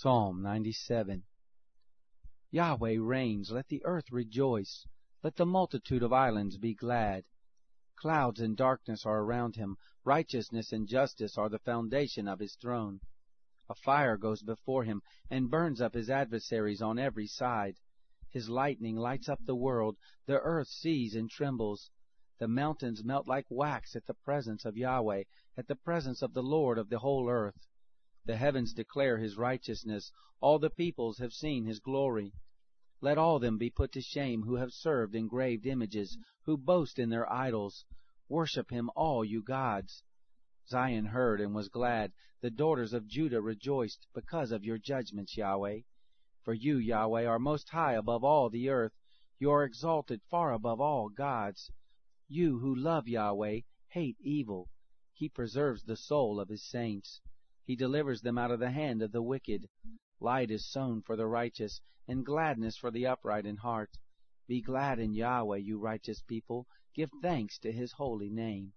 Psalm 97 Yahweh reigns, let the earth rejoice, let the multitude of islands be glad. Clouds and darkness are around him, righteousness and justice are the foundation of his throne. A fire goes before him and burns up his adversaries on every side. His lightning lights up the world, the earth sees and trembles. The mountains melt like wax at the presence of Yahweh, at the presence of the Lord of the whole earth. The heavens declare his righteousness, all the peoples have seen his glory. Let all them be put to shame who have served engraved images, who boast in their idols. Worship him all you gods. Zion heard and was glad, the daughters of Judah rejoiced, because of your judgments, Yahweh. For you, Yahweh, are most high above all the earth, you are exalted far above all gods. You who love Yahweh hate evil. He preserves the soul of his saints. He delivers them out of the hand of the wicked. Light is sown for the righteous, and gladness for the upright in heart. Be glad in Yahweh, you righteous people. Give thanks to his holy name.